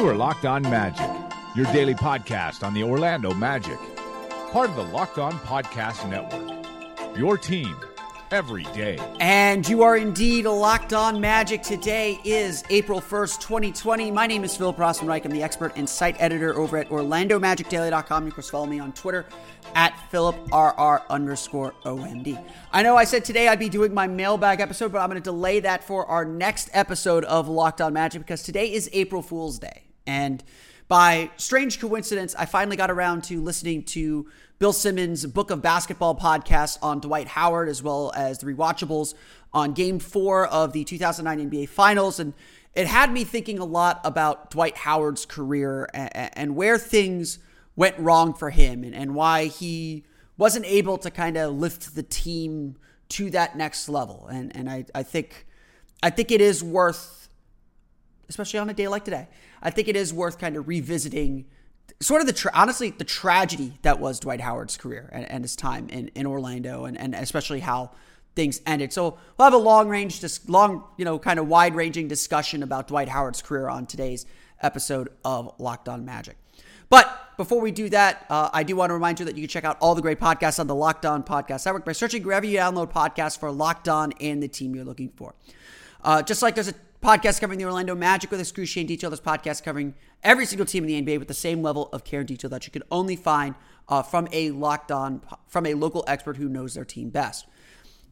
You are Locked On Magic, your daily podcast on the Orlando Magic, part of the Locked On Podcast Network. Your team every day. And you are indeed locked on magic. Today is April 1st, 2020. My name is Phil Rossman-Reich. I'm the expert and site editor over at OrlandoMagicDaily.com. You can follow me on Twitter at PhilipRR underscore OMD. I know I said today I'd be doing my mailbag episode, but I'm going to delay that for our next episode of Locked On Magic because today is April Fool's Day. And by strange coincidence, I finally got around to listening to Bill Simmons' Book of Basketball podcast on Dwight Howard, as well as the rewatchables on game four of the 2009 NBA Finals. And it had me thinking a lot about Dwight Howard's career and, where things went wrong for him and, and why he wasn't able to kind of lift the team to that next level. And, and I, I think I think it is worth, especially on a day like today, I think it is worth kind of revisiting sort of the tra- honestly the tragedy that was Dwight Howard's career and, and his time in, in Orlando and, and especially how things ended. So we'll have a long range, just long, you know, kind of wide ranging discussion about Dwight Howard's career on today's episode of Locked On Magic. But before we do that, uh, I do want to remind you that you can check out all the great podcasts on the Locked On Podcast Network by searching wherever you download podcasts for Locked On and the team you're looking for. Uh, just like there's a podcast covering the Orlando Magic with excruciating detail. This podcast covering every single team in the NBA with the same level of care and detail that you can only find uh, from a locked on, from a local expert who knows their team best.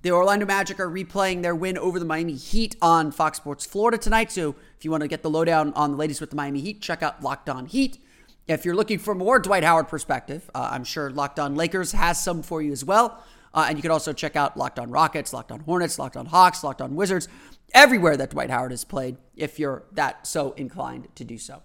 The Orlando Magic are replaying their win over the Miami Heat on Fox Sports Florida tonight. So if you want to get the lowdown on the latest with the Miami Heat, check out Locked On Heat. If you're looking for more Dwight Howard perspective, uh, I'm sure Locked On Lakers has some for you as well. Uh, and you can also check out Locked On Rockets, Locked On Hornets, Locked On Hawks, Locked On Wizards, everywhere that Dwight Howard has played, if you're that so inclined to do so.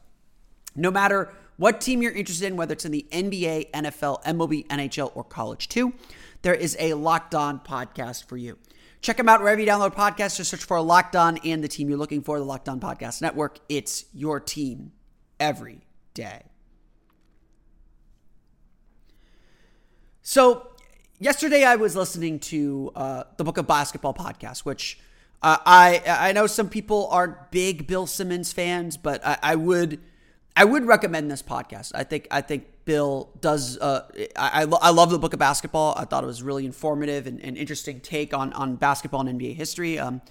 No matter what team you're interested in, whether it's in the NBA, NFL, MLB, NHL, or college too, there is a Locked On podcast for you. Check them out wherever you download podcasts. Just search for Locked On and the team you're looking for, the Locked On Podcast Network. It's your team every day. So, yesterday I was listening to uh, the Book of Basketball podcast, which uh, I I know some people aren't big Bill Simmons fans, but I, I, would I would recommend this podcast. I think I think Bill does. Uh, I I, lo- I, love the Book of Basketball. I thought it was really informative and, and interesting take on on basketball and NBA history. Um,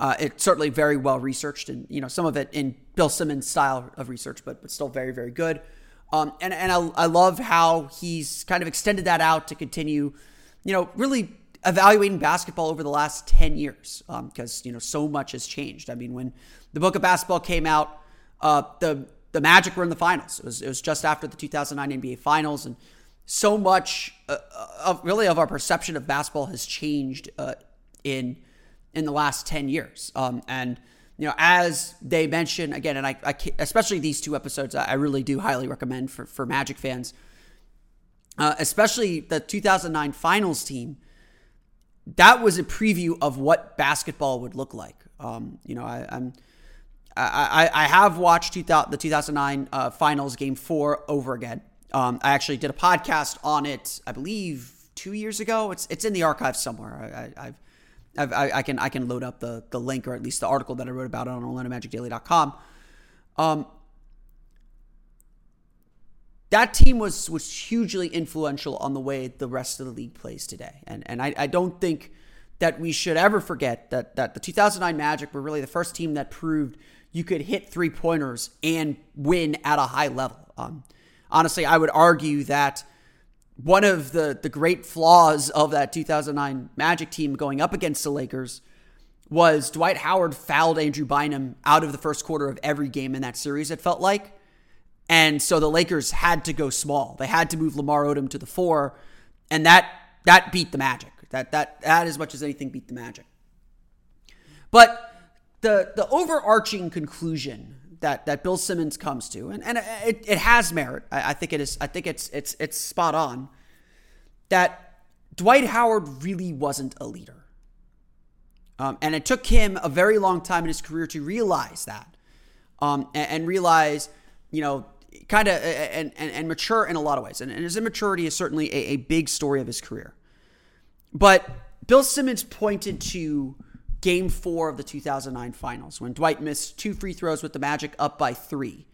uh, it's certainly very well researched, and you know some of it in Bill Simmons' style of research, but but still very very good. Um, and and I, I love how he's kind of extended that out to continue, you know, really evaluating basketball over the last 10 years because, um, you know, so much has changed. I mean, when the book of basketball came out, uh, the, the Magic were in the finals. It was, it was just after the 2009 NBA finals. And so much uh, of really of our perception of basketball has changed uh, in, in the last 10 years. Um, and, you know, as they mentioned again, and I, I especially these two episodes, I really do highly recommend for for Magic fans, uh, especially the 2009 Finals team. That was a preview of what basketball would look like. Um, you know, I, I'm. I, I, have watched 2000, the 2009 uh, finals game four over again. Um, I actually did a podcast on it, I believe, two years ago. It's it's in the archive somewhere. I, have I, I, can I can load up the the link or at least the article that I wrote about it on OrlandoMagicDaily.com. Um, that team was was hugely influential on the way the rest of the league plays today, and and I, I don't think that we should ever forget that that the 2009 Magic were really the first team that proved you could hit three pointers and win at a high level. Um, honestly, I would argue that one of the the great flaws of that 2009 Magic team going up against the Lakers was Dwight Howard fouled Andrew Bynum out of the first quarter of every game in that series. It felt like, And so the Lakers had to go small. They had to move Lamar Odom to the four, and that that beat the Magic. That that that as much as anything beat the Magic. But the the overarching conclusion that that Bill Simmons comes to, and, and it, it has merit. I, I think it is. I think it's it's it's spot on. That Dwight Howard really wasn't a leader. Um, and it took him a very long time in his career to realize that um, and, and, realize, you know, kind of and, and, and, mature in a lot of ways. And, and his immaturity is certainly a, a, big story of his career. But Bill Simmons pointed to game four of the 2009 finals when Dwight missed two free throws with the Magic up by three.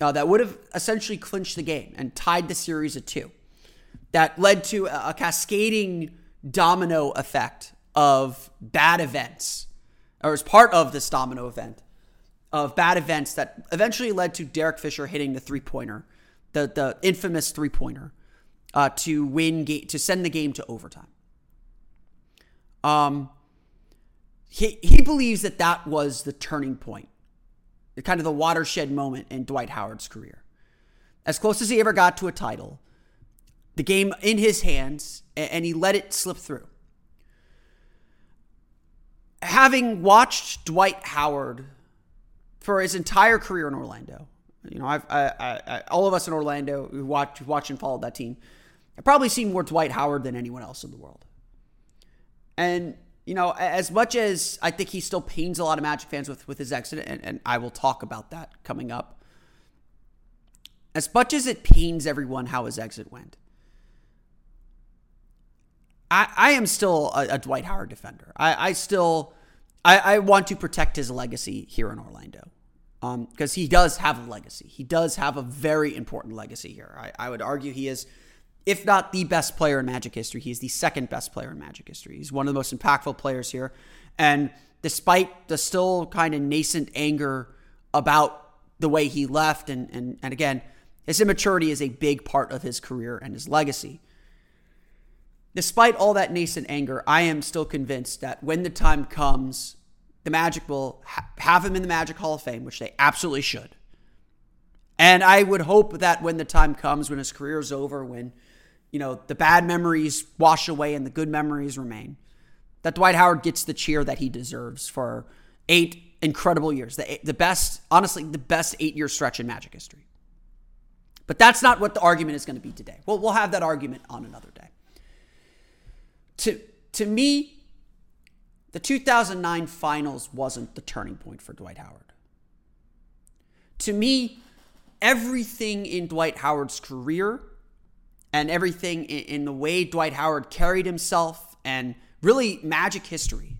Uh, that would have essentially clinched the game and tied the series at two. That led to a, a cascading domino effect of bad events, or as part of this domino event of bad events that eventually led to Derek Fisher hitting the three pointer, the the infamous three pointer, uh, to win ga- to send the game to overtime. Um, he he believes that that was the turning point, the kind of the watershed moment in Dwight Howard's career, as close as he ever got to a title. The game in his hands, and he let it slip through having watched Dwight Howard for his entire career in Orlando, you know, I've I, I, all of us in Orlando who watch watch and followed that team, I've probably seen more Dwight Howard than anyone else in the world. And you know, as much as I think he still pains a lot of Magic fans with with his exit, and, and I will talk about that coming up. As much as it pains everyone how his exit went, I, I am still a, a Dwight Howard defender. I, I still I, I want to protect his legacy here in Orlando because um, he does have a legacy. He does have a very important legacy here. I, I would argue he is, if not the best player in Magic history, he is the second best player in Magic history. He's one of the most impactful players here. And despite the still kind of nascent anger about the way he left, and, and, and again, his immaturity is a big part of his career and his legacy despite all that nascent anger, I am still convinced that when the time comes, the Magic will ha- have him in the Magic Hall of Fame, which they absolutely should. And I would hope that when the time comes, when his career is over, when you know the bad memories wash away and the good memories remain, that Dwight Howard gets the cheer that he deserves for eight incredible years, the the best, honestly, the best eight year stretch in Magic history. But that's not what the argument is going to be today. Well, we'll have that argument on another day to to me, the 2009 finals wasn't the turning point for Dwight Howard. To me, everything in Dwight Howard's career and everything in, in the way Dwight Howard carried himself and really magic history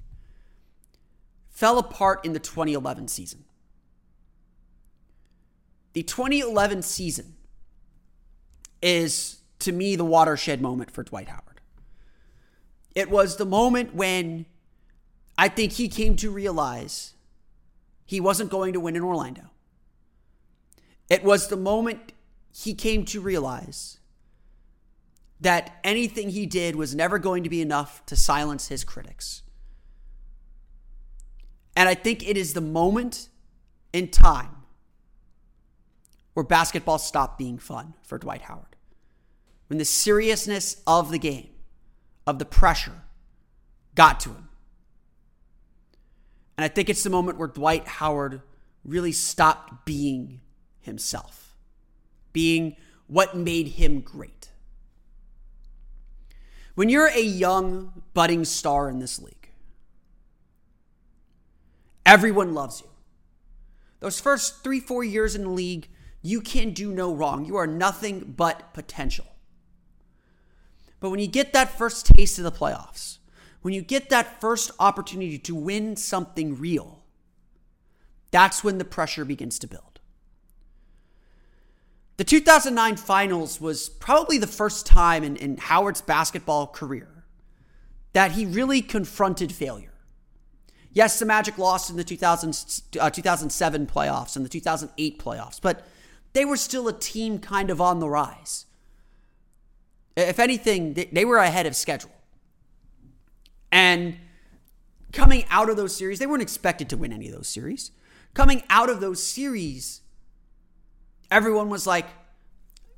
fell apart in the 2011 season. The 2011 season is, to me, the watershed moment for Dwight Howard. It was the moment when I think he came to realize he wasn't going to win in Orlando. It was the moment he came to realize that anything he did was never going to be enough to silence his critics. And I think it is the moment in time where basketball stopped being fun for Dwight Howard. When the seriousness of the game of the pressure got to him. And I think it's the moment where Dwight Howard really stopped being himself, being what made him great. When you're a young, budding star in this league, everyone loves you. Those first three, four years in the league, you can do no wrong. You are nothing but potential. But when you get that first taste of the playoffs, when you get that first opportunity to win something real, that's when the pressure begins to build. The 2009 finals was probably the first time in, in Howard's basketball career that he really confronted failure. Yes, the Magic lost in the 2000, uh, 2007 playoffs and the 2008 playoffs, but they were still a team kind of on the rise. If anything, they were ahead of schedule. And coming out of those series, they weren't expected to win any of those series. Coming out of those series, everyone was like,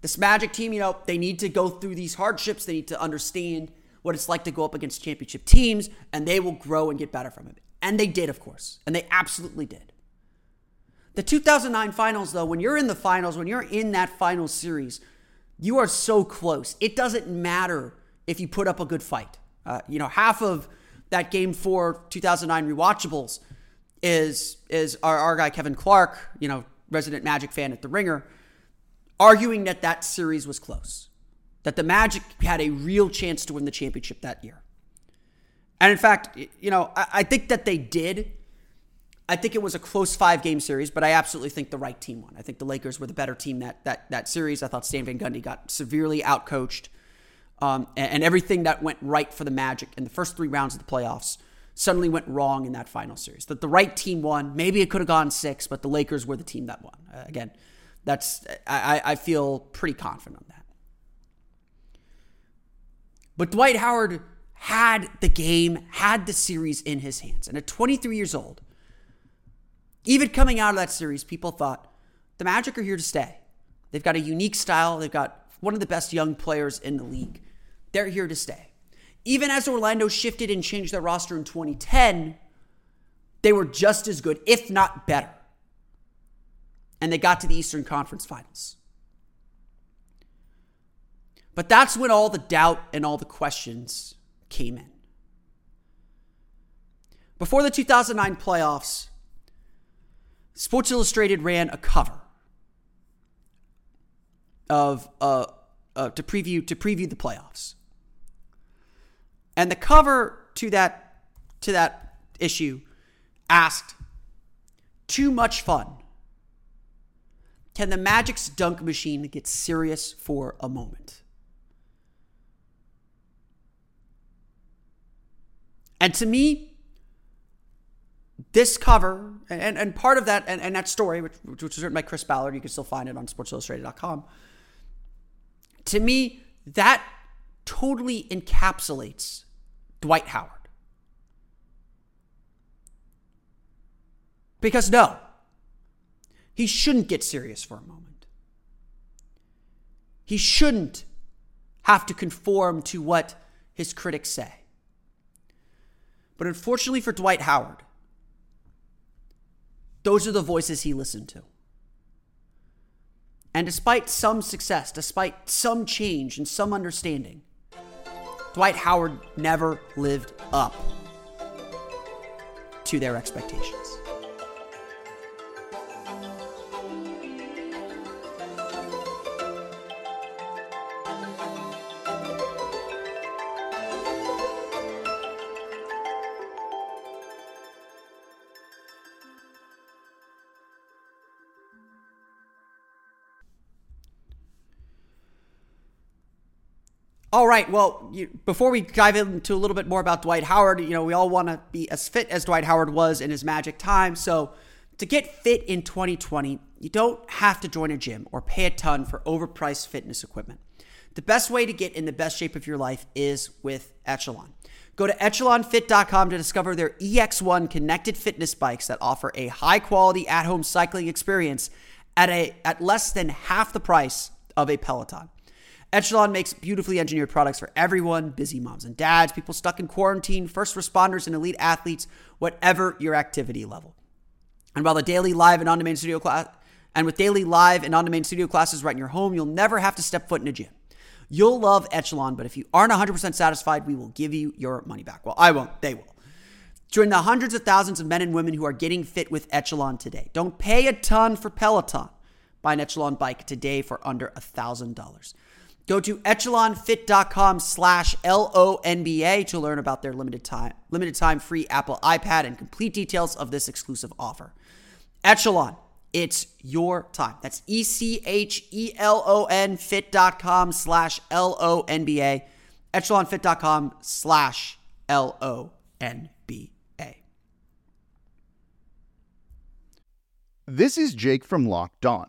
this Magic team, you know, they need to go through these hardships. They need to understand what it's like to go up against championship teams, and they will grow and get better from it. And they did, of course. And they absolutely did. The 2009 finals, though, when you're in the finals, when you're in that final series, you are so close. It doesn't matter if you put up a good fight. Uh, you know, half of that game four 2009 rewatchables is is our, our guy Kevin Clark, you know, resident Magic fan at the Ringer, arguing that that series was close, that the Magic had a real chance to win the championship that year. And in fact, you know, I, I think that they did. I think it was a close five game series, but I absolutely think the right team won. I think the Lakers were the better team that that that series. I thought Stan Van Gundy got severely outcoached, um, and, and everything that went right for the Magic in the first three rounds of the playoffs suddenly went wrong in that final series. That the right team won. Maybe it could have gone six, but the Lakers were the team that won. Uh, again, that's I, I feel pretty confident on that. But Dwight Howard had the game, had the series in his hands. And at 23 years old, even coming out of that series, people thought the Magic are here to stay. They've got a unique style. They've got one of the best young players in the league. They're here to stay even as Orlando shifted and changed their roster in 2010, they were just as good, if not better. And they got to the Eastern Conference Finals. But that's when all the doubt and all the questions came in. Before the 2009 playoffs, Sports Illustrated ran a cover of uh, uh, to preview to preview the playoffs. And the cover to that to that issue asked, "Too much fun. Can the Magic's dunk machine get serious for a moment?" And to me, this cover and, and part of that and, and that story, which, which was written by Chris Ballard, you can still find it on sportsillustrated.com. To me, that totally encapsulates Dwight Howard. Because no, he shouldn't get serious for a moment. He shouldn't have to conform to what his critics say. But unfortunately for Dwight Howard, those are the voices he listened to. And despite some success, despite some change and some understanding, Dwight Howard never lived up to their expectations. All right. Well, you, before we dive into a little bit more about Dwight Howard, you know, we all want to be as fit as Dwight Howard was in his magic time. So, to get fit in 2020, you don't have to join a gym or pay a ton for overpriced fitness equipment. The best way to get in the best shape of your life is with Echelon. Go to echelonfit.com to discover their EX1 connected fitness bikes that offer a high quality at home cycling experience at, a, at less than half the price of a Peloton. Echelon makes beautifully engineered products for everyone busy moms and dads, people stuck in quarantine, first responders, and elite athletes, whatever your activity level. And while the daily live and on demand studio class, and with daily live and on demand studio classes right in your home, you'll never have to step foot in a gym. You'll love Echelon, but if you aren't 100% satisfied, we will give you your money back. Well, I won't, they will. Join the hundreds of thousands of men and women who are getting fit with Echelon today. Don't pay a ton for Peloton. Buy an Echelon bike today for under $1,000. Go to echelonfit.com slash L-O-N-B-A to learn about their limited time, limited time free Apple iPad and complete details of this exclusive offer. Echelon, it's your time. That's E-C-H-E-L-O-N fit.com slash L-O-N-B-A. Echelonfit.com slash L-O-N-B-A. This is Jake from Locked On.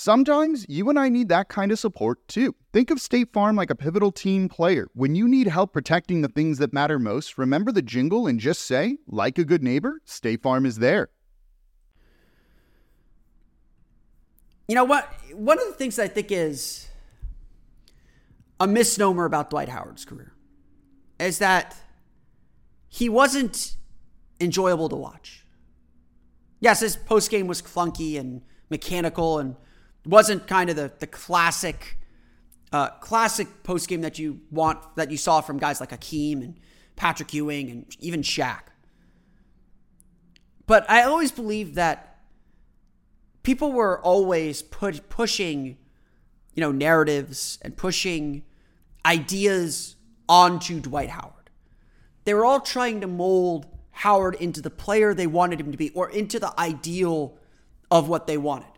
Sometimes you and I need that kind of support too. Think of State Farm like a pivotal team player. When you need help protecting the things that matter most, remember the jingle and just say, like a good neighbor, State Farm is there. You know what? One of the things I think is a misnomer about Dwight Howard's career is that he wasn't enjoyable to watch. Yes, his post game was clunky and mechanical and wasn't kind of the the classic uh, classic post game that you want that you saw from guys like Hakeem and Patrick Ewing and even Shaq. But I always believed that people were always put, pushing, you know, narratives and pushing ideas onto Dwight Howard. They were all trying to mold Howard into the player they wanted him to be or into the ideal of what they wanted.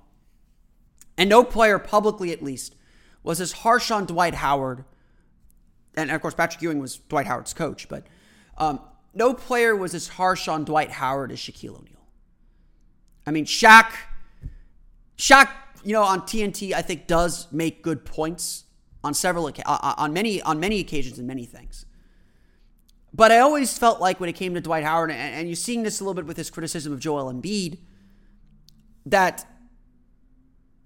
And no player, publicly at least, was as harsh on Dwight Howard. And of course, Patrick Ewing was Dwight Howard's coach, but um, no player was as harsh on Dwight Howard as Shaquille O'Neal. I mean, Shaq, Shaq, you know, on TNT, I think does make good points on several, uh, uh, on many, on many occasions and many things. But I always felt like when it came to Dwight Howard, and, and you're seeing this a little bit with his criticism of Joel Embiid, that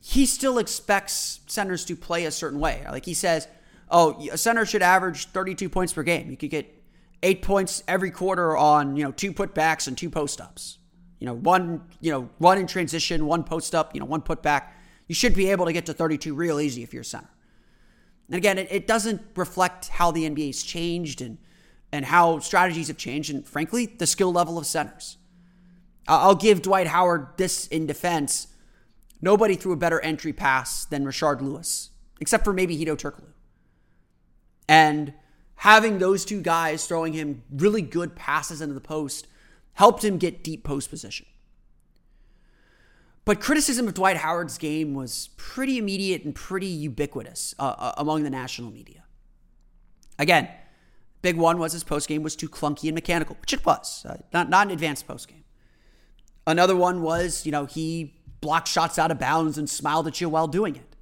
he still expects centers to play a certain way. Like he says, oh, a center should average 32 points per game. You could get eight points every quarter on, you know, two putbacks and two post ups. You know, one, you know, one in transition, one post up, you know, one putback. You should be able to get to 32 real easy if you're a center. And again, it, it doesn't reflect how the NBA's changed and and how strategies have changed, and frankly, the skill level of centers. I'll give Dwight Howard this in defense Nobody threw a better entry pass than Rashard Lewis, except for maybe Hedo Turkoglu. And having those two guys throwing him really good passes into the post helped him get deep post position. But criticism of Dwight Howard's game was pretty immediate and pretty ubiquitous uh, uh among the national media. Again, big one was his post game was too clunky and mechanical, which it was, uh, not, not an advanced post game. Another one was, you know, he blocked shots out of bounds and smiled at you while doing it.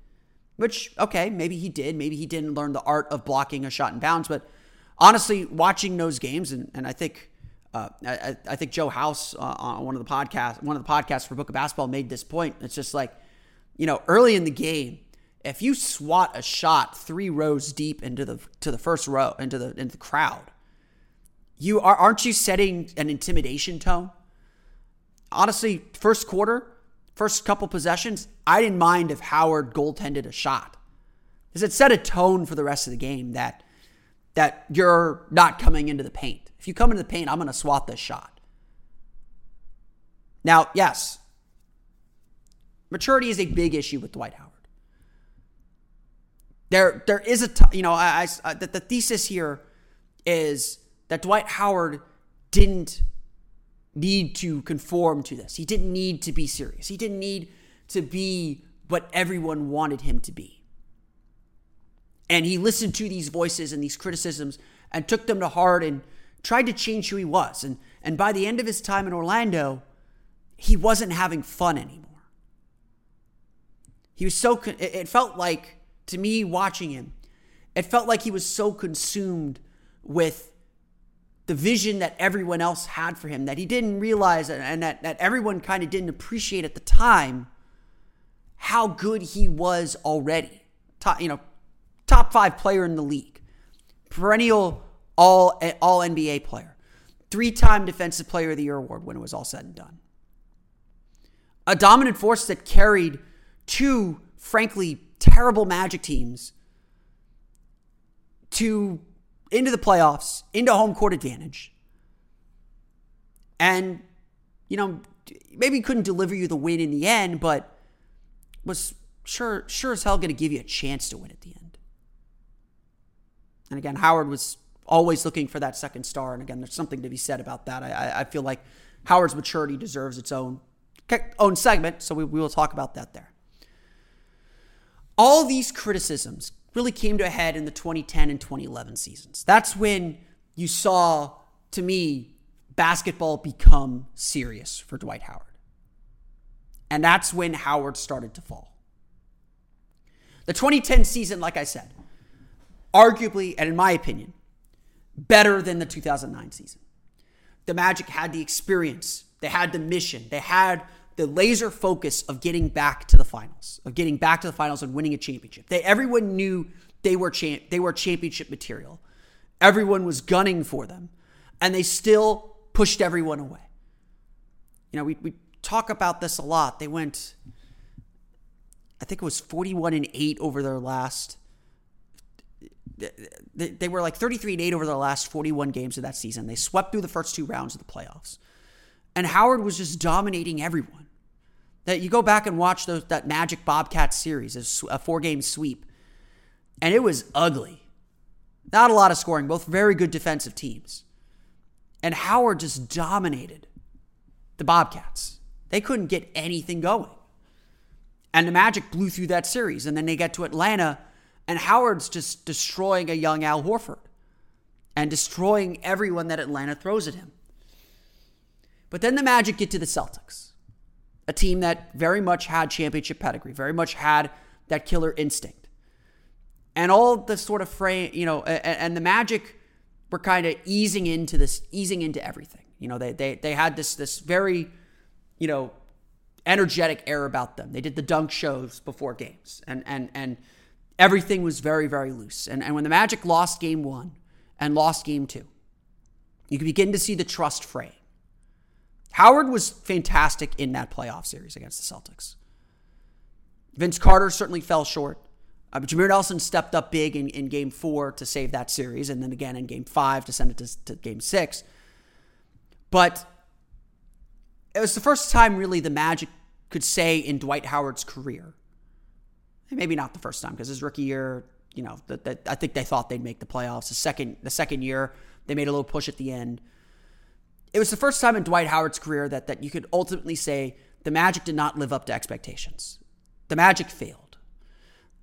Which, okay, maybe he did. Maybe he didn't learn the art of blocking a shot in bounds. But honestly, watching those games, and, and I think uh, I, I, think Joe House uh, on one of the podcasts, one of the podcasts for Book of Basketball made this point. It's just like, you know, early in the game, if you swat a shot three rows deep into the to the first row into the into the crowd, you are aren't you setting an intimidation tone? Honestly, first quarter, First couple possessions, I didn't mind if Howard goaltended a shot. Because it set a tone for the rest of the game that that you're not coming into the paint. If you come into the paint, I'm going to swat this shot. Now, yes, maturity is a big issue with Dwight Howard. There, there is a, t- you know, I, I, the, the thesis here is that Dwight Howard didn't need to conform to this. He didn't need to be serious. He didn't need to be what everyone wanted him to be. And he listened to these voices and these criticisms and took them to heart and tried to change who he was. And, and by the end of his time in Orlando, he wasn't having fun anymore. He was so, it felt like, to me watching him, it felt like he was so consumed with the vision that everyone else had for him that he didn't realize and that, that everyone kind of didn't appreciate at the time how good he was already. Top, you know, top five player in the league, perennial all all NBA player, three time Defensive Player of the Year award when it was all said and done. A dominant force that carried two, frankly, terrible Magic teams to into the playoffs, into home court advantage. And, you know, maybe couldn't deliver you the win in the end, but was sure sure as hell going to give you a chance to win at the end. And again, Howard was always looking for that second star. And again, there's something to be said about that. I, I feel like Howard's maturity deserves its own own segment, so we, we will talk about that there. All these criticisms really came to a head in the 2010 and 2011 seasons. That's when you saw, to me, basketball become serious for Dwight Howard. And that's when Howard started to fall. The 2010 season, like I said, arguably, and in my opinion, better than the 2009 season. The Magic had the experience, they had the mission, they had the laser focus of getting back to the finals, of getting back to the finals and winning a championship. They everyone knew they were champ, they were championship material. Everyone was gunning for them, and they still pushed everyone away. You know, we we talk about this a lot. They went I think it was 41 and 8 over their last they, were like 33 and 8 over their last 41 games of that season. They swept through the first two rounds of the playoffs. And Howard was just dominating everyone. That you go back and watch those, that Magic Bobcat series, a four game sweep, and it was ugly. Not a lot of scoring, both very good defensive teams. And Howard just dominated the Bobcats. They couldn't get anything going. And the Magic blew through that series. And then they get to Atlanta, and Howard's just destroying a young Al Horford and destroying everyone that Atlanta throws at him. But then the Magic get to the Celtics, a team that very much had championship pedigree, very much had that killer instinct. And all the sort of frame, you know, and, and the Magic were kind of easing into this, easing into everything. You know, they they they had this this very, you know, energetic air about them. They did the dunk shows before games, and and and everything was very very loose. And and when the Magic lost game one and lost game two, you could begin to see the trust fraying. Howard was fantastic in that playoff series against the Celtics. Vince Carter certainly fell short. Uh, but Jameer Nelson stepped up big in, in game four to save that series, and then again in game five to send it to, to game six. But it was the first time, really, the Magic could say in Dwight Howard's career. Maybe not the first time, because his rookie year, you know, that, that I think they thought they'd make the playoffs. The second, the second year, they made a little push at the end it was the first time in Dwight Howard's career that, that you could ultimately say the Magic did not live up to expectations. The Magic failed.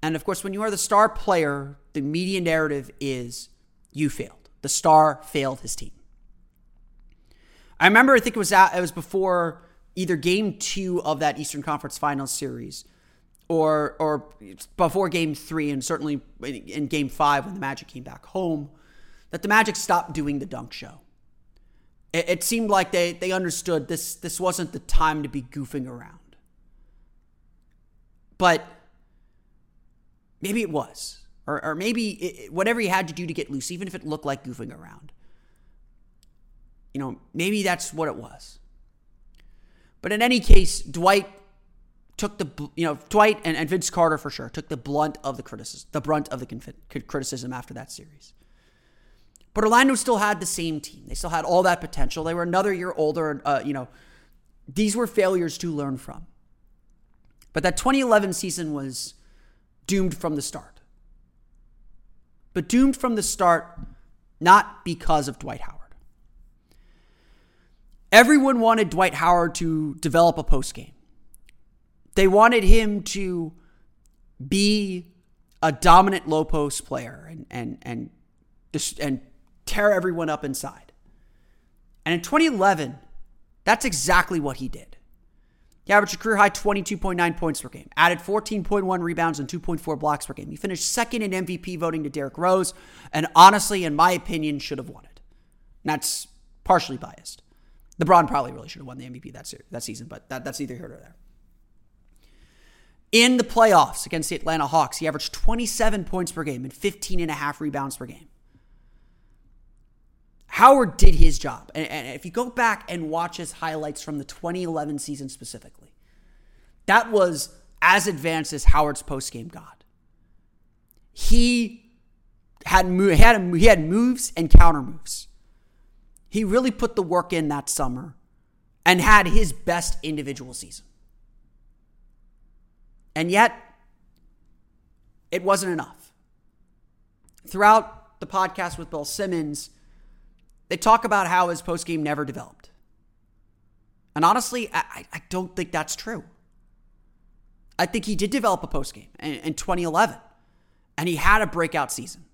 And of course, when you are the star player, the media narrative is you failed. The star failed his team. I remember, I think it was at, it was before either game two of that Eastern Conference Finals series or or before game three, and certainly in game five when the Magic came back home, that the Magic stopped doing the dunk show it, it seemed like they, they understood this, this wasn't the time to be goofing around. But maybe it was. Or, or maybe it, whatever he had to do to get loose, even if it looked like goofing around. You know, maybe that's what it was. But in any case, Dwight took the you know Dwight and, and Vince Carter for sure took the blunt of the criticism, the brunt of the criticism after that series. But Orlando still had the same team. They still had all that potential. They were another year older. Uh, you know, these were failures to learn from. But that 2011 season was doomed from the start. But doomed from the start, not because of Dwight Howard. Everyone wanted Dwight Howard to develop a post game. They wanted him to be a dominant low post player and and and and tear everyone up inside. And in 2011, that's exactly what he did. He averaged a career high 22.9 points per game, added 14.1 rebounds and 2.4 blocks per game. He finished second in MVP voting to Derrick Rose, and honestly, in my opinion, should have won it. And that's partially biased. LeBron probably really should have won the MVP that, that season, but that, that's neither here nor there. In the playoffs against the Atlanta Hawks, he averaged 27 points per game and 15 and a half rebounds per game. Howard did his job. And, and, if you go back and watch his highlights from the 2011 season specifically, that was as advanced as Howard's postgame got. He had, had, he had moves and counter moves. He really put the work in that summer. and had his best individual season. And yet, it wasn't enough. Throughout the podcast with Bill Simmons, they talk about how his postgame never developed. And honestly, I, I don't think that's true. I think he did develop a postgame in, in 2011, and he had a breakout season.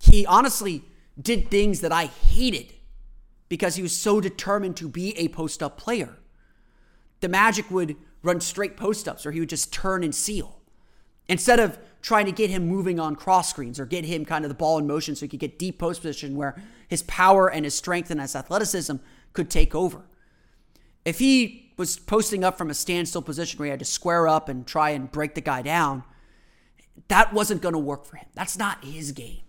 He honestly did things that I hated because he was so determined to be a post up player. The Magic would run straight post ups or he would just turn and seal instead of trying to get him moving on cross screens or get him kind of the ball in motion so he could get deep post position where his power and his strength and his athleticism could take over. If he was posting up from a standstill position where he had to square up and try and break the guy down, that wasn't going to work for him. That's not his game.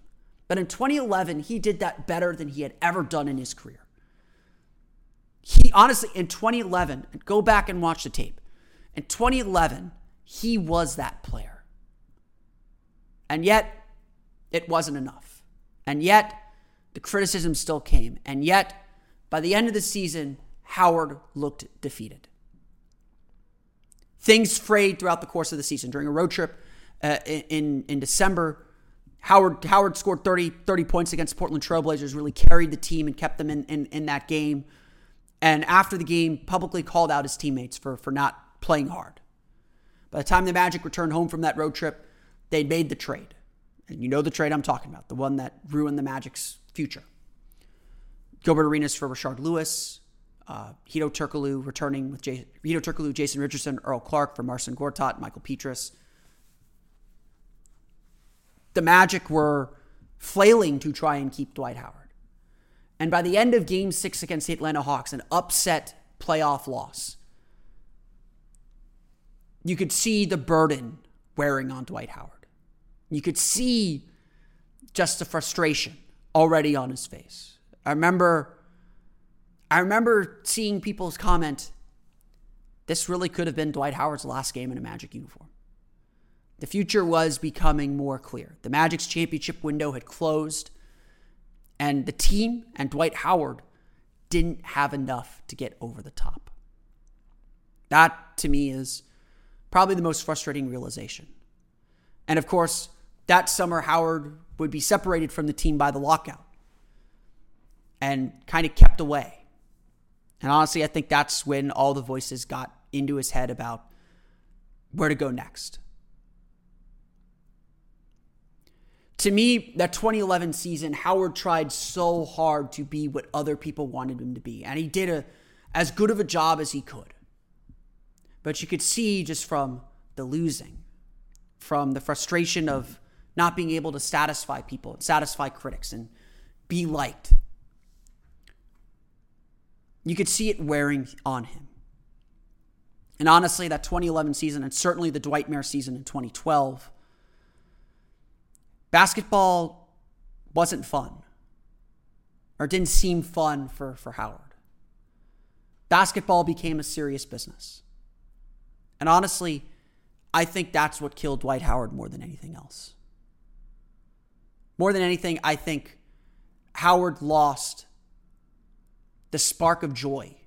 But in 2011, he did that better than he had ever done in his career. He honestly, in 2011, go back and watch the tape. In 2011, he was that player. And yet, it wasn't enough. And yet, the criticism still came. And yet, by the end of the season, Howard looked defeated. Things frayed throughout the course of the season. During a road trip uh, in, in December, Howard Howard scored 30, 30 points against Portland Trailblazers, really carried the team and kept them in, in, in that game. And after the game, publicly called out his teammates for, for not playing hard. By the time the Magic returned home from that road trip, they'd made the trade. And you know the trade I'm talking about, the one that ruined the Magic's future. Gilbert Arenas for Rashard Lewis, uh, Hedo Turkoglu returning with J- Hedo Turkoglu, Jason Richardson, Earl Clark for Marcin Gortat, Michael Pietrus the Magic were flailing to try and keep Dwight Howard. And by the end of game six against the Atlanta Hawks, an upset playoff loss, you could see the burden wearing on Dwight Howard. You could see just the frustration already on his face. I remember I remember seeing people's comment this really could have been Dwight Howard's last game in a Magic uniform. The future was becoming more clear. The Magic's championship window had closed, and the team and Dwight Howard didn't have enough to get over the top. That, to me, is probably the most frustrating realization. And of course, that summer, Howard would be separated from the team by the lockout and kind of kept away. And honestly, I think that's when all the voices got into his head about where to go next. to me, that 2011 season, Howard tried so hard to be what other people wanted him to be. And he did a as good of a job as he could. But you could see just from the losing, from the frustration of not being able to satisfy people and satisfy critics and be liked. You could see it wearing on him. And honestly, that 2011 season, and certainly the Dwightmare season in 2012, basketball wasn't fun or didn't seem fun for, for Howard. Basketball became a serious business. And honestly, I think that's what killed Dwight Howard more than anything else. More than anything, I think Howard lost the spark of joy,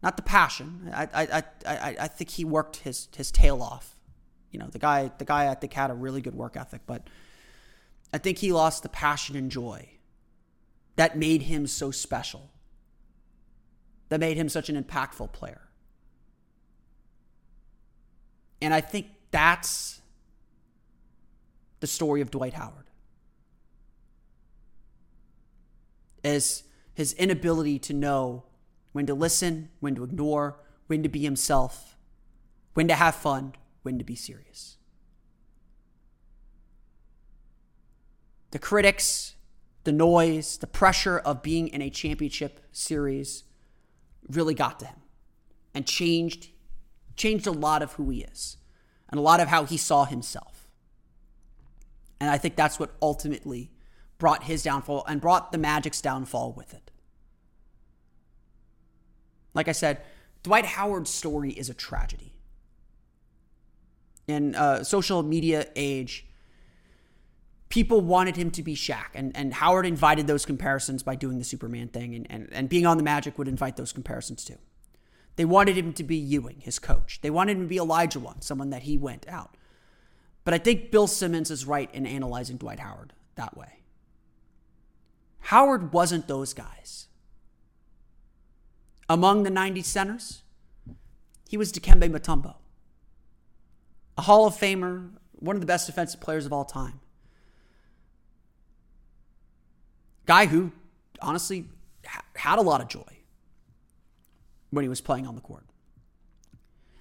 not the passion. I, I, I, I think he worked his, his tail off. You know, the guy, the guy I think had a really good work ethic, but I think he lost the passion and joy that made him so special, that made him such an impactful player. And I think that's the story of Dwight Howard. Is his inability to know when to listen, when to ignore, when to be himself, when to have fun, when to be serious. the critics, the noise, the pressure of being in a championship series really got to him and changed changed a lot of who he is and a lot of how he saw himself. And I think that's what ultimately brought his downfall and brought the Magic's downfall with it. Like I said, Dwight Howard's story is a tragedy. In a social media age, people wanted him to be Shaq, and, and Howard invited those comparisons by doing the Superman thing, and, and, and being on the Magic would invite those comparisons too. They wanted him to be Ewing, his coach. They wanted him to be Olajuwon, someone that he went out. But I think Bill Simmons is right in analyzing Dwight Howard that way. Howard wasn't those guys. Among the 90 centers, he was Dikembe Mutombo, a Hall of Famer, one of the best defensive players of all time. Guy who, honestly, had a lot of joy when he was playing on the court.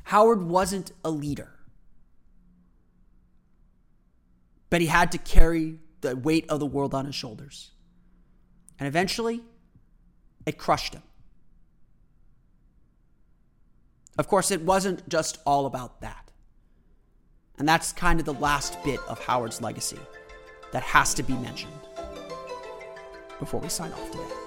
Howard wasn't a leader, but he had to carry the weight of the world on his shoulders. And eventually, it crushed him. Of course, it wasn't just all about that. And that's kind of the last bit of Howard's legacy that has to be mentioned before we sign off today.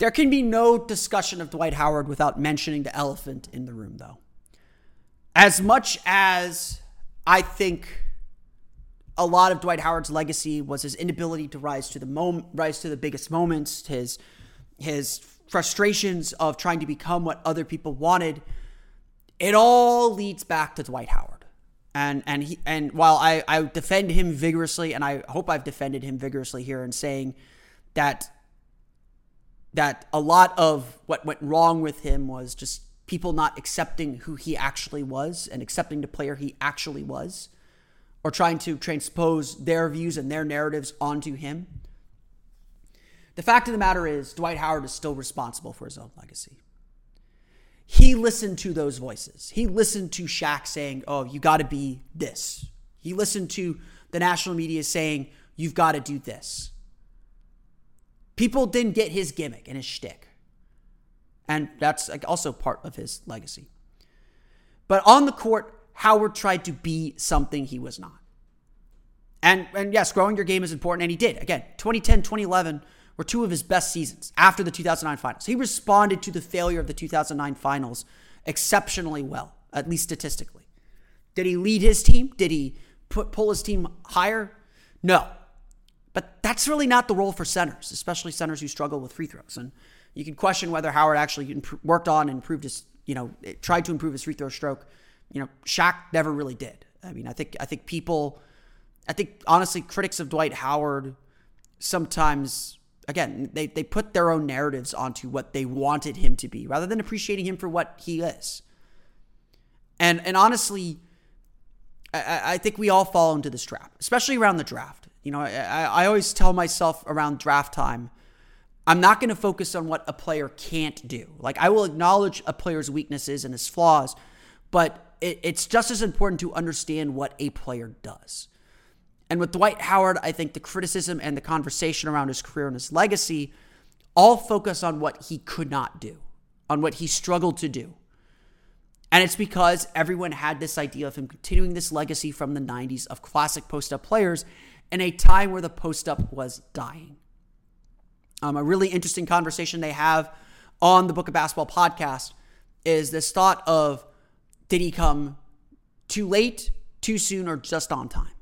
There can be no discussion of Dwight Howard without mentioning the elephant in the room, though. As much as I think a lot of Dwight Howard's legacy was his inability to rise to the moment, rise to the biggest moments, his his frustrations of trying to become what other people wanted. It all leads back to Dwight Howard. And and he and while I, I defend him vigorously, and I hope I've defended him vigorously here in saying that that a lot of what went wrong with him was just people not accepting who he actually was and accepting the player he actually was, or trying to transpose their views and their narratives onto him. The fact of the matter is, Dwight Howard is still responsible for his own legacy. He listened to those voices. He listened to Shaq saying, Oh, you got to be this. He listened to the national media saying, You've got to do this. People didn't get his gimmick and his shtick. And that's also part of his legacy. But on the court, Howard tried to be something he was not. And, and yes, growing your game is important, and he did. Again, 2010, 2011 were two of his best seasons after the 2009 finals. He responded to the failure of the 2009 finals exceptionally well, at least statistically. Did he lead his team? Did he put, pull his team higher? No. But that's really not the role for centers, especially centers who struggle with free throws. And you can question whether Howard actually worked on and improved his, you know, tried to improve his free throw stroke. You know, Shaq never really did. I mean, I think I think people, I think honestly, critics of Dwight Howard sometimes again, they, they put their own narratives onto what they wanted him to be rather than appreciating him for what he is. And and honestly, I, I think we all fall into this trap, especially around the draft. You know, I, I always tell myself around draft time, I'm not going to focus on what a player can't do. Like, I will acknowledge a player's weaknesses and his flaws, but it, it's just as important to understand what a player does. And with Dwight Howard, I think the criticism and the conversation around his career and his legacy all focus on what he could not do, on what he struggled to do. And it's because everyone had this idea of him continuing this legacy from the 90s of classic post up players in a time where the post up was dying. Um, a really interesting conversation they have on the Book of Basketball podcast is this thought of did he come too late, too soon, or just on time?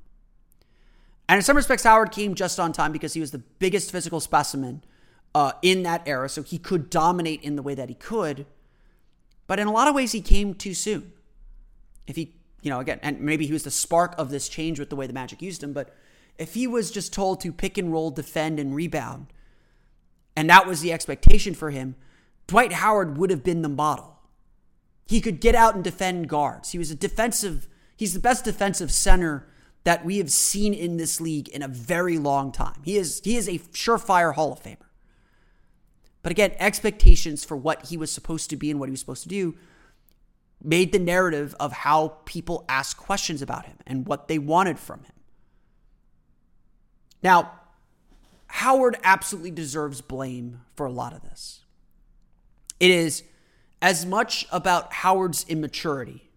And in some respects, Howard came just on time because he was the biggest physical specimen uh, in that era, so he could dominate in the way that he could. But in a lot of ways, he came too soon. If he, you know, again, and maybe he was the spark of this change with the way the Magic used him, but if he was just told to pick and roll, defend, and rebound, and that was the expectation for him, Dwight Howard would have been the model. He could get out and defend guards. He was a defensive, he's the best defensive center that we have seen in this league in a very long time. He is he is a surefire Hall of Famer. But again, expectations for what he was supposed to be and what he was supposed to do made the narrative of how people ask questions about him and what they wanted from him. Now, Howard absolutely deserves blame for a lot of this. It is as much about Howard's immaturity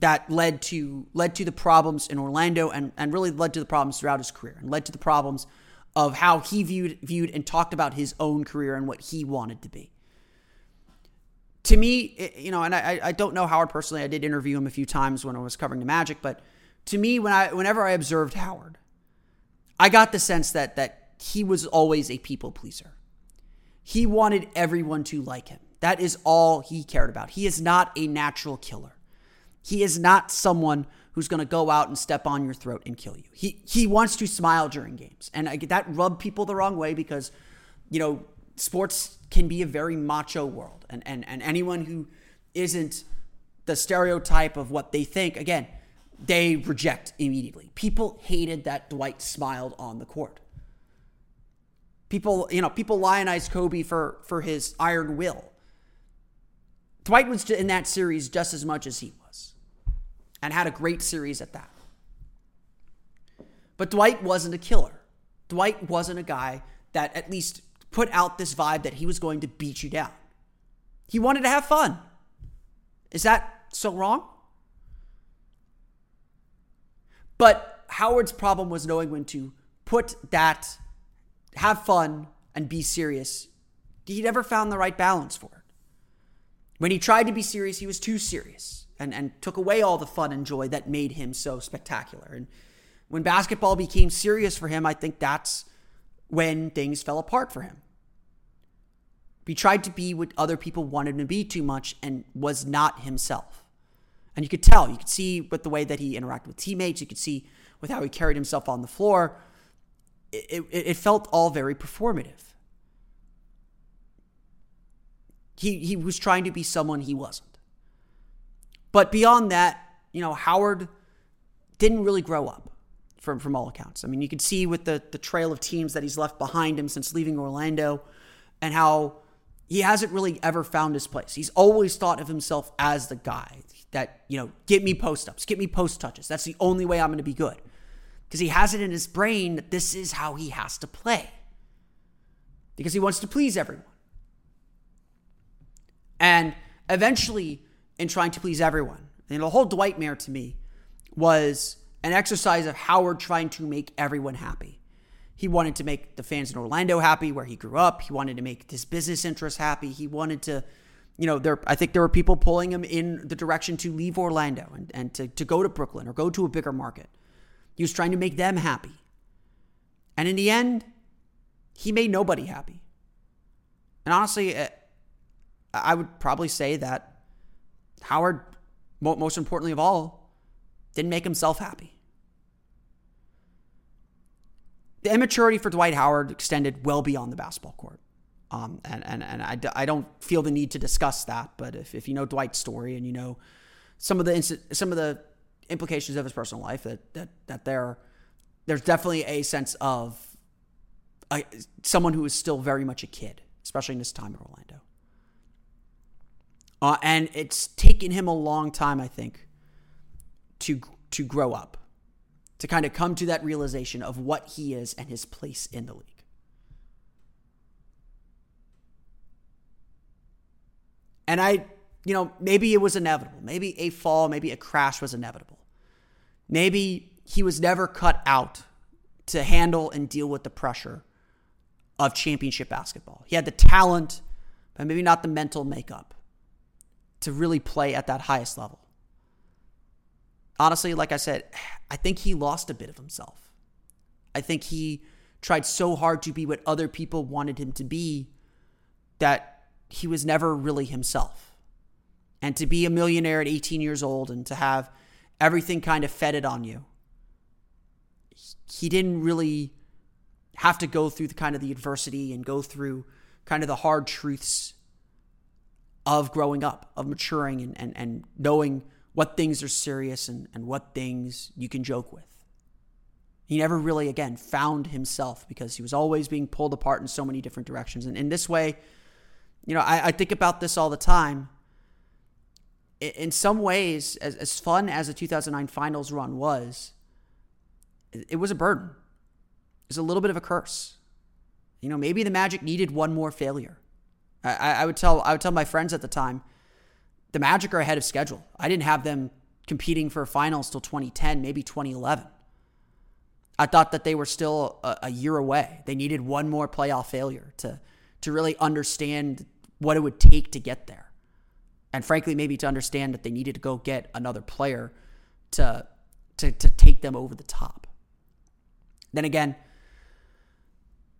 that led to led to the problems in Orlando and, and really led to the problems throughout his career and led to the problems of how he viewed viewed and talked about his own career and what he wanted to be. To me, you know, and I, I don't know Howard personally. I did interview him a few times when I was covering the Magic, but to me, when I whenever I observed Howard, I got the sense that that he was always a people pleaser. He wanted everyone to like him. That is all he cared about. He is not a natural killer. He is not someone who's going to go out and step on your throat and kill you. He he wants to smile during games, and I, that rubbed people the wrong way because, you know, sports can be a very macho world, and and and anyone who isn't the stereotype of what they think, again, they reject immediately. People hated that Dwight smiled on the court. People, you know, people lionize Kobe for for his iron will. Dwight was in that series just as much as he was and had a great series at that. But Dwight wasn't a killer. Dwight wasn't a guy that at least put out this vibe that he was going to beat you down. He wanted to have fun. Is that so wrong? But Howard's problem was knowing when to put that, have fun, and be serious. He never found the right balance for it. When he tried to be serious, he was too serious and, and took away all the fun and joy that made him so spectacular. And when basketball became serious for him, I think that's when things fell apart for him. He tried to be what other people wanted him to be too much and was not himself. And you could tell, you could see with the way that he interacted with teammates, you could see with how he carried himself on the floor. It, it, it felt all very performative. He, he was trying to be someone he wasn't. But beyond that, you know, Howard didn't really grow up from, from all accounts. I mean, you can see with the, the trail of teams that he's left behind him since leaving Orlando and how he hasn't really ever found his place. He's always thought of himself as the guy that, you know, get me post ups, get me post touches. That's the only way I'm going to be good. Because he has it in his brain that this is how he has to play. Because he wants to please everyone. And eventually, in trying to please everyone. And the whole Dwight to me was an exercise of Howard trying to make everyone happy. He wanted to make the fans in Orlando happy where he grew up. He wanted to make his business interests happy. He wanted to, you know, there I think there were people pulling him in the direction to leave Orlando and, and to, to go to Brooklyn or go to a bigger market. He was trying to make them happy. And in the end, he made nobody happy. And honestly, eh, I would probably say that Howard, most importantly of all, didn't make himself happy. The immaturity for Dwight Howard extended well beyond the basketball court. Um, and and, and I, I don't feel the need to discuss that, but if, if you know Dwight's story and you know some of the some of the implications of his personal life, that that that there there's definitely a sense of a, someone who is still very much a kid, especially in this time in Orlando. Uh, and it's taken him a long time, I think, to to grow up, to kind of come to that realization of what he is and his place in the league. And I, you know, maybe it was inevitable. Maybe a fall, maybe a crash was inevitable. Maybe he was never cut out to handle and deal with the pressure of championship basketball. He had the talent, but maybe not the mental makeup to really play at that highest level. Honestly, like I said, I think he lost a bit of himself. I think he tried so hard to be what other people wanted him to be that he was never really himself. And to be a millionaire at 18 years old and to have everything kind of fed it on you, he didn't really have to go through the kind of the adversity and go through kind of the hard truths of growing up, of maturing and, and, and knowing what things are serious and, and what things you can joke with. He never really, again, found himself because he was always being pulled apart in so many different directions. And in this way, you know, I, I think about this all the time. In some ways, as, as fun as the 2009 finals run was, it, it was a burden. It was a little bit of a curse. You know, maybe the Magic needed one more failure. I, I would tell I would tell my friends at the time, the Magic are ahead of schedule. I didn't have them competing for finals till 2010, maybe 2011. I thought that they were still a, a, year away. They needed one more playoff failure to to really understand what it would take to get there. And frankly, maybe to understand that they needed to go get another player to to, to take them over the top. Then again,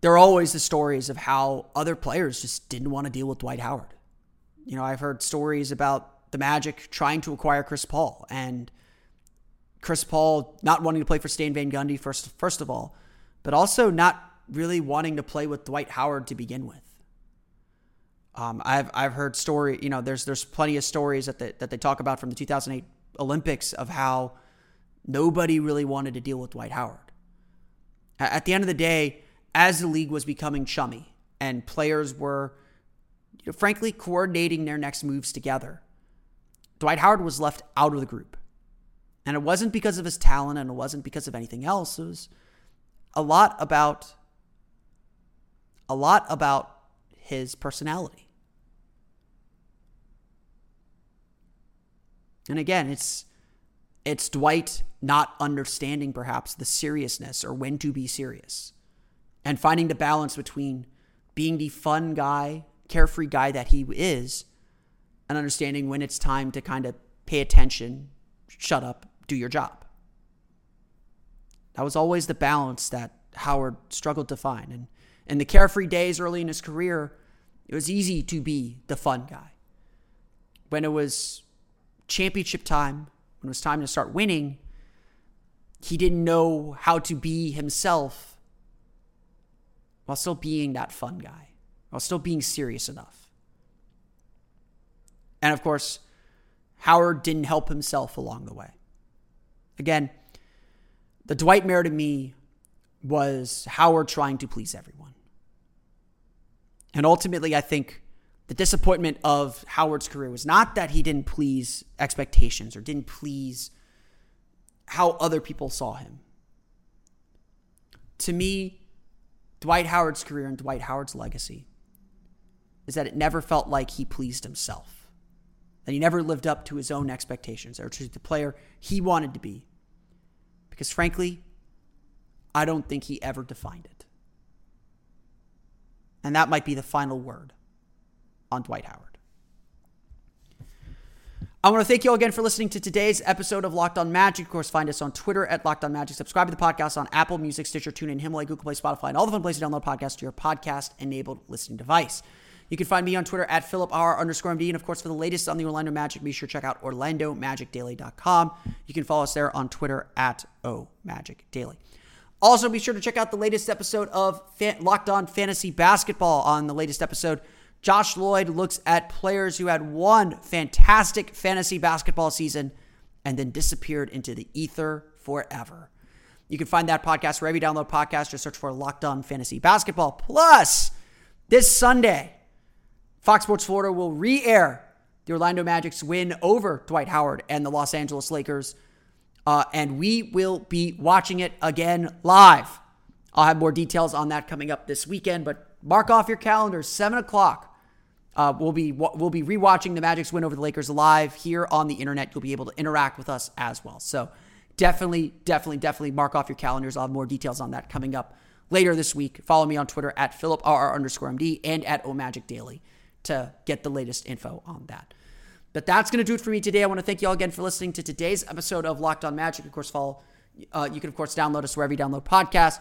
there are always the stories of how other players just didn't want to deal with Dwight Howard. You know, I've heard stories about the Magic trying to acquire Chris Paul and Chris Paul not wanting to play for Stan Van Gundy first first of all, but also not really wanting to play with Dwight Howard to begin with. Um, I've I've heard story, you know, there's there's plenty of stories that they, that they talk about from the 2008 Olympics of how nobody really wanted to deal with Dwight Howard. At the end of the day, as the league was becoming chummy and players were, you know, frankly, coordinating their next moves together, Dwight Howard was left out of the group. And it wasn't because of his talent and it wasn't because of anything else. It was a lot about a lot about his personality. And again, it's it's Dwight not understanding perhaps the seriousness or when to be serious and finding the balance between being the fun guy, carefree guy that he is and understanding when it's time to kind of pay attention, shut up, do your job. That was always the balance that Howard struggled to find. And in the carefree days early in his career, it was easy to be the fun guy. When it was championship time, when it was time to start winning, he didn't know how to be himself while still being that fun guy, while still being serious enough. And of course, Howard didn't help himself along the way. Again, the Dwightmare to me was Howard trying to please everyone. And ultimately, I think the disappointment of Howard's career was not that he didn't please expectations or didn't please how other people saw him. To me, Dwight Howard's career and Dwight Howard's legacy is that it never felt like he pleased himself that he never lived up to his own expectations or to the player he wanted to be. Because frankly, I don't think he ever defined it. And that might be the final word on Dwight Howard. I want to thank you all again for listening to today's episode of Locked On Magic. Of course, find us on Twitter at Locked On Magic. Subscribe to the podcast on Apple Music, Stitcher, TuneIn, Himalaya, Google Play, Spotify, and all the fun places to download podcasts to your podcast-enabled listening device. You can find me on Twitter at Philip R underscore MD. And of course, for the latest on the Orlando Magic, be sure to check out OrlandoMagicDaily.com. You can follow us there on Twitter at OMagicDaily. Also, be sure to check out the latest episode of Locked On Fantasy Basketball. On the latest episode, Josh Lloyd looks at players who had one fantastic fantasy basketball season and then disappeared into the ether forever. You can find that podcast wherever you download podcasts. Just search for Locked On Fantasy Basketball. Plus, this Sunday, Fox Sports Florida will re air the Orlando Magic's win over Dwight Howard and the Los Angeles Lakers. Uh, and we will be watching it again live. I'll have more details on that coming up this weekend, but mark off your calendars, 7 o'clock. Uh, we'll be we'll be rewatching the Magic's win over the Lakers live here on the internet. You'll be able to interact with us as well. So definitely, definitely, definitely mark off your calendars. I'll have more details on that coming up later this week. Follow me on Twitter at PhilipRR underscore MD and at OMagicDaily. Daily to get the latest info on that. But that's going to do it for me today. I want to thank you all again for listening to today's episode of Locked On Magic. Of course, follow. Uh, you can, of course, download us wherever you download podcasts.